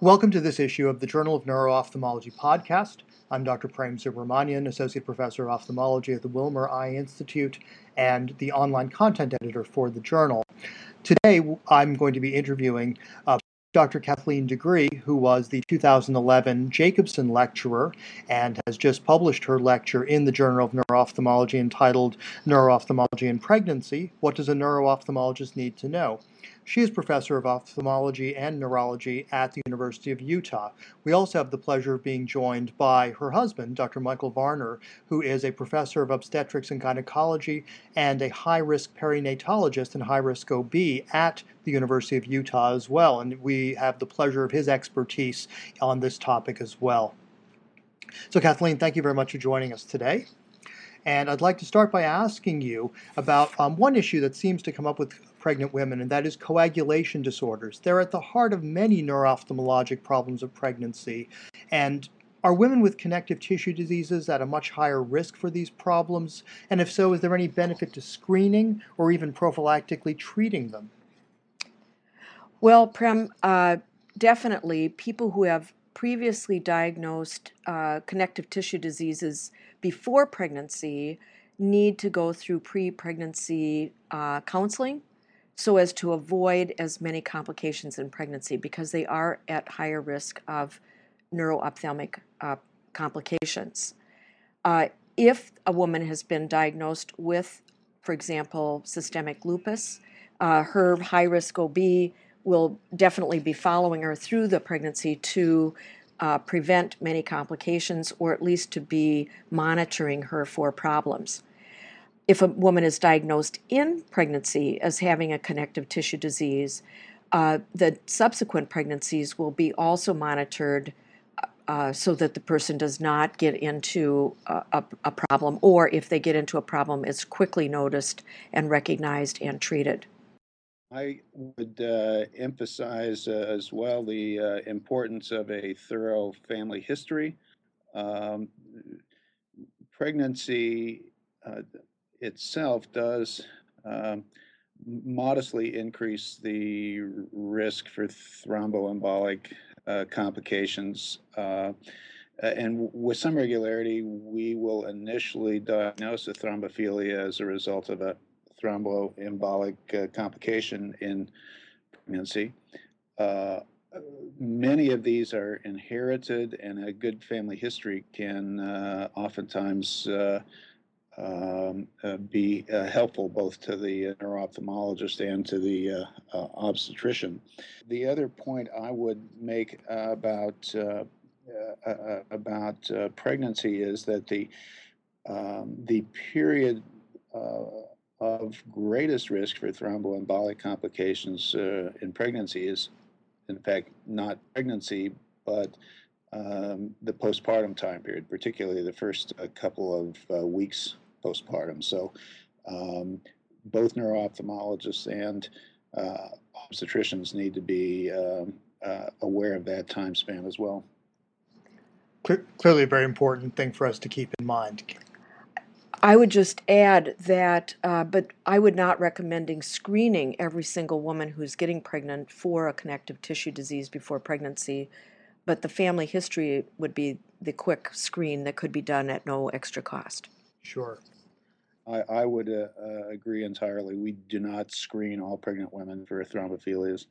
Welcome to this issue of the Journal of Neuro-Ophthalmology podcast. I'm Dr. Prem Subramanian, Associate Professor of Ophthalmology at the Wilmer Eye Institute and the online content editor for the journal. Today, I'm going to be interviewing uh, Dr. Kathleen Digre, who was the 2011 Jacobson Lecturer and has just published her lecture in the Journal of Neuro-Ophthalmology entitled Neuro-Ophthalmology in Pregnancy What Does a Neuro-Ophthalmologist Need to Know? She is professor of ophthalmology and neurology at the University of Utah. We also have the pleasure of being joined by her husband, Dr. Michael Varner, who is a professor of obstetrics and gynecology and a high risk perinatologist and high risk OB at the University of Utah as well. And we have the pleasure of his expertise on this topic as well. So, Kathleen, thank you very much for joining us today. And I'd like to start by asking you about um, one issue that seems to come up with pregnant women, and that is coagulation disorders. They're at the heart of many neuro-ophthalmologic problems of pregnancy. And are women with connective tissue diseases at a much higher risk for these problems? And if so, is there any benefit to screening or even prophylactically treating them? Well, Prem, uh, definitely people who have previously diagnosed uh, connective tissue diseases before pregnancy need to go through pre pregnancy uh, counseling so as to avoid as many complications in pregnancy because they are at higher risk of neuro-ophthalmic uh, complications. Uh, if a woman has been diagnosed with, for example, systemic lupus, uh, her high risk OB will definitely be following her through the pregnancy to uh, prevent many complications or at least to be monitoring her for problems if a woman is diagnosed in pregnancy as having a connective tissue disease, uh, the subsequent pregnancies will be also monitored uh, so that the person does not get into a, a, a, problem, or if they get into a problem, it's quickly noticed and recognized and treated. I would uh, emphasize uh, as well the uh, importance of a thorough family history. Um, pregnancy uh, itself does um, modestly increase the risk for thromboembolic uh, complications. Uh, and with some regularity, we will initially diagnose a thrombophilia as a result of a thromboembolic uh, complication in pregnancy. Uh, many of these are inherited, and a good family history can uh, oftentimes uh, um, uh, be uh, helpful both to the neuro-ophthalmologist and to the uh, uh obstetrician. The other point I would make about uh, uh, about pregnancy is that the um, the period of greatest risk for thromboembolic complications in pregnancy is, in fact, not pregnancy, but um, the postpartum time period, particularly the first uh, couple of uh, weeks postpartum. So um, both neuro-ophthalmologists and uh, obstetricians need to be um, uh, aware of that time span as well. Clearly, a very important thing for us to keep in mind. I would just add that, uh, but I would not recommending screening every single woman who's getting pregnant for a connective tissue disease before pregnancy, but the family history would be the quick screen that could be done at no extra cost. Sure. I, I would uh, uh, agree entirely. We do not screen all pregnant women for thrombophilias.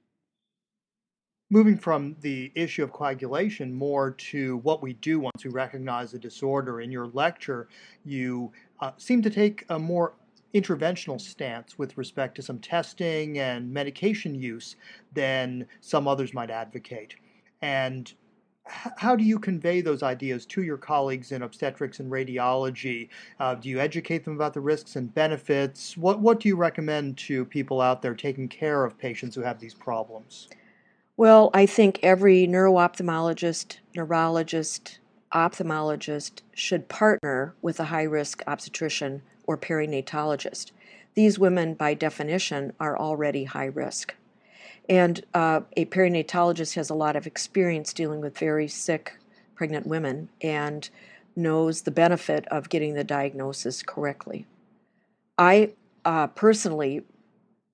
Moving from the issue of coagulation more to what we do once we recognize a disorder, in your lecture, you uh, seem to take a more interventional stance with respect to some testing and medication use than some others might advocate. And how do you convey those ideas to your colleagues in obstetrics and radiology? Uh, do you educate them about the risks and benefits? What, what do you recommend to people out there taking care of patients who have these problems? Well, I think every neuro-ophthalmologist, neurologist, ophthalmologist should partner with a high risk obstetrician or perinatologist. These women, by definition, are already high risk. And uh, a perinatologist has a lot of experience dealing with very sick pregnant women and knows the benefit of getting the diagnosis correctly. I uh, personally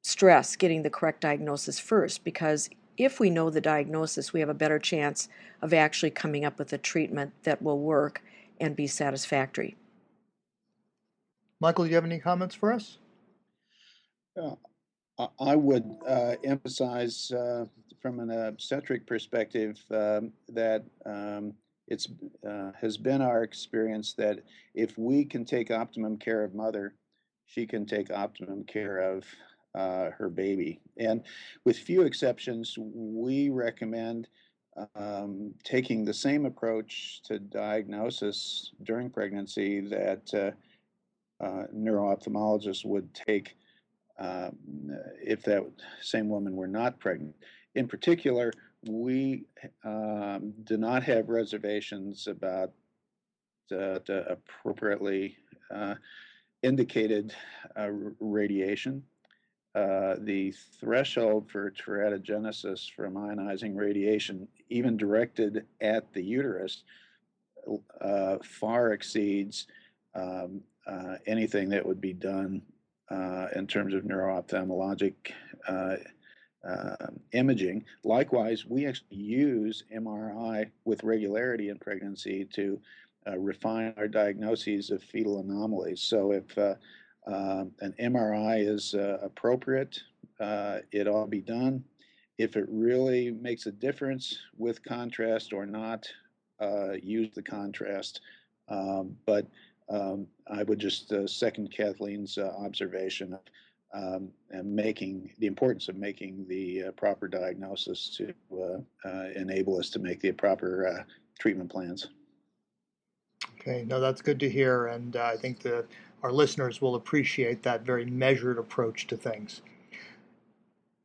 stress getting the correct diagnosis first because if we know the diagnosis, we have a better chance of actually coming up with a treatment that will work and be satisfactory. Michael, do you have any comments for us? Yeah, I would uh, emphasize uh, from an obstetric perspective um, that um, it's uh, has been our experience that if we can take optimum care of mother, she can take optimum care of uh, her baby. And with few exceptions, we recommend um, taking the same approach to diagnosis during pregnancy that uh, uh, neuroophthalmologists would take um, if that same woman were not pregnant. In particular, we um, do not have reservations about the, the appropriately uh, indicated uh, radiation. Uh, the threshold for teratogenesis from ionizing radiation, even directed at the uterus, uh, far exceeds um, uh, anything that would be done uh, in terms of neuro-ophthalmologic uh, uh, imaging. Likewise, we actually use MRI with regularity in pregnancy to uh, refine our diagnoses of fetal anomalies. So if uh, um, an MRI is uh, appropriate, it ought to be done. If it really makes a difference with contrast or not, use the contrast. Um, but um, I would just uh, second Kathleen's uh, observation of um, and making the importance of making the uh, proper diagnosis to uh, uh, enable us to make the proper uh, treatment plans. Okay, no, that's good to hear, and I think that our listeners will appreciate that very measured approach to things.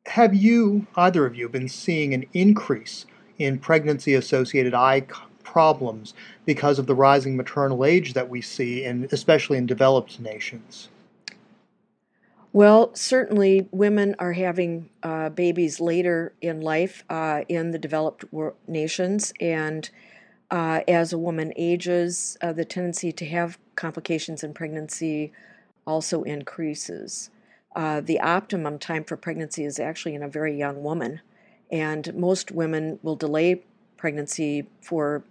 Have you, either of you, been seeing an increase in pregnancy associated eye problems because of the rising maternal age that we see, in, especially in developed nations? Well, certainly women are having uh, babies later in life uh, in the developed nations, and uh, as a woman ages, uh, the tendency to have complications in pregnancy also increases. Uh, the optimum time for pregnancy is actually in a very young woman, and most women will delay pregnancy for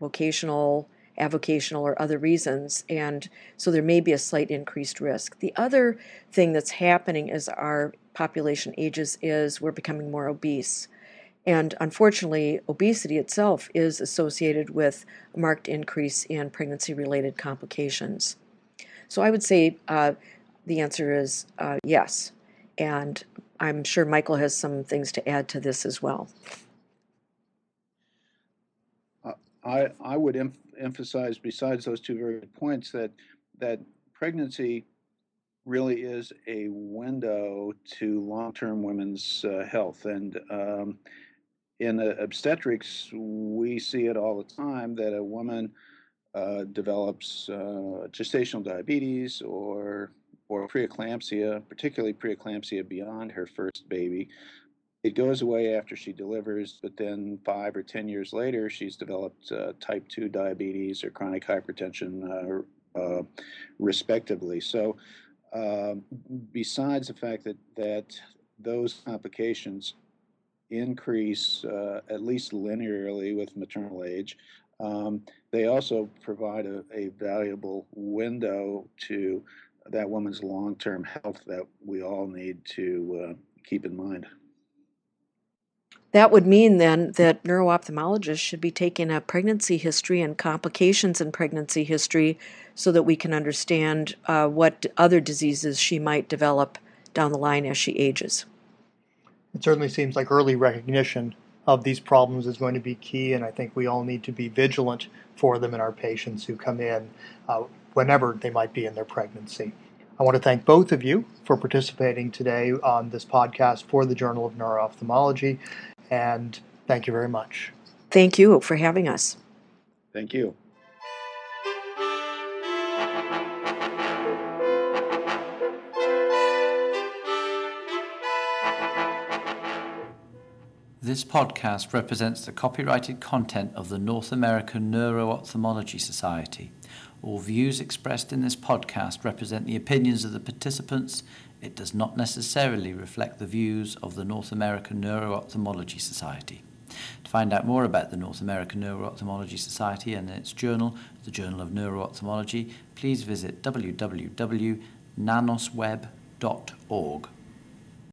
vocational, avocational, or other reasons. And so there may be a slight increased risk. The other thing that's happening as our population ages is we're becoming more obese. And unfortunately, obesity itself is associated with a marked increase in pregnancy related complications. So I would say uh, the answer is uh, yes. And I'm sure Michael has some things to add to this as well. I, I would em- emphasize, besides those two very good points, that that pregnancy really is a window to long-term women's uh, health, and um, in uh, obstetrics, we see it all the time that a woman uh, develops uh, gestational diabetes or or preeclampsia, particularly preeclampsia beyond her first baby, it goes away after she delivers, but then five or 10 years later, she's developed uh, type 2 diabetes or chronic hypertension, uh, uh, respectively. So, um, besides the fact that, that those complications increase uh, at least linearly with maternal age, um, they also provide a, a valuable window to that woman's long term health that we all need to uh, keep in mind. That would mean then that neuro-ophthalmologists should be taking a pregnancy history and complications in pregnancy history so that we can understand uh, what other diseases she might develop down the line as she ages. It certainly seems like early recognition of these problems is going to be key, and I think we all need to be vigilant for them in our patients who come in uh, whenever they might be in their pregnancy. I want to thank both of you for participating today on this podcast for the Journal of Neuro-Ophthalmology and thank you very much. Thank you for having us. Thank you. This podcast represents the copyrighted content of the North American Neuro Ophthalmology Society. All views expressed in this podcast represent the opinions of the participants. It does not necessarily reflect the views of the North American Neuro-Ophthalmology Society. To find out more about the North American Neuro-Ophthalmology Society and its journal, the Journal of Neuro-Ophthalmology, please visit www.nanosweb.org.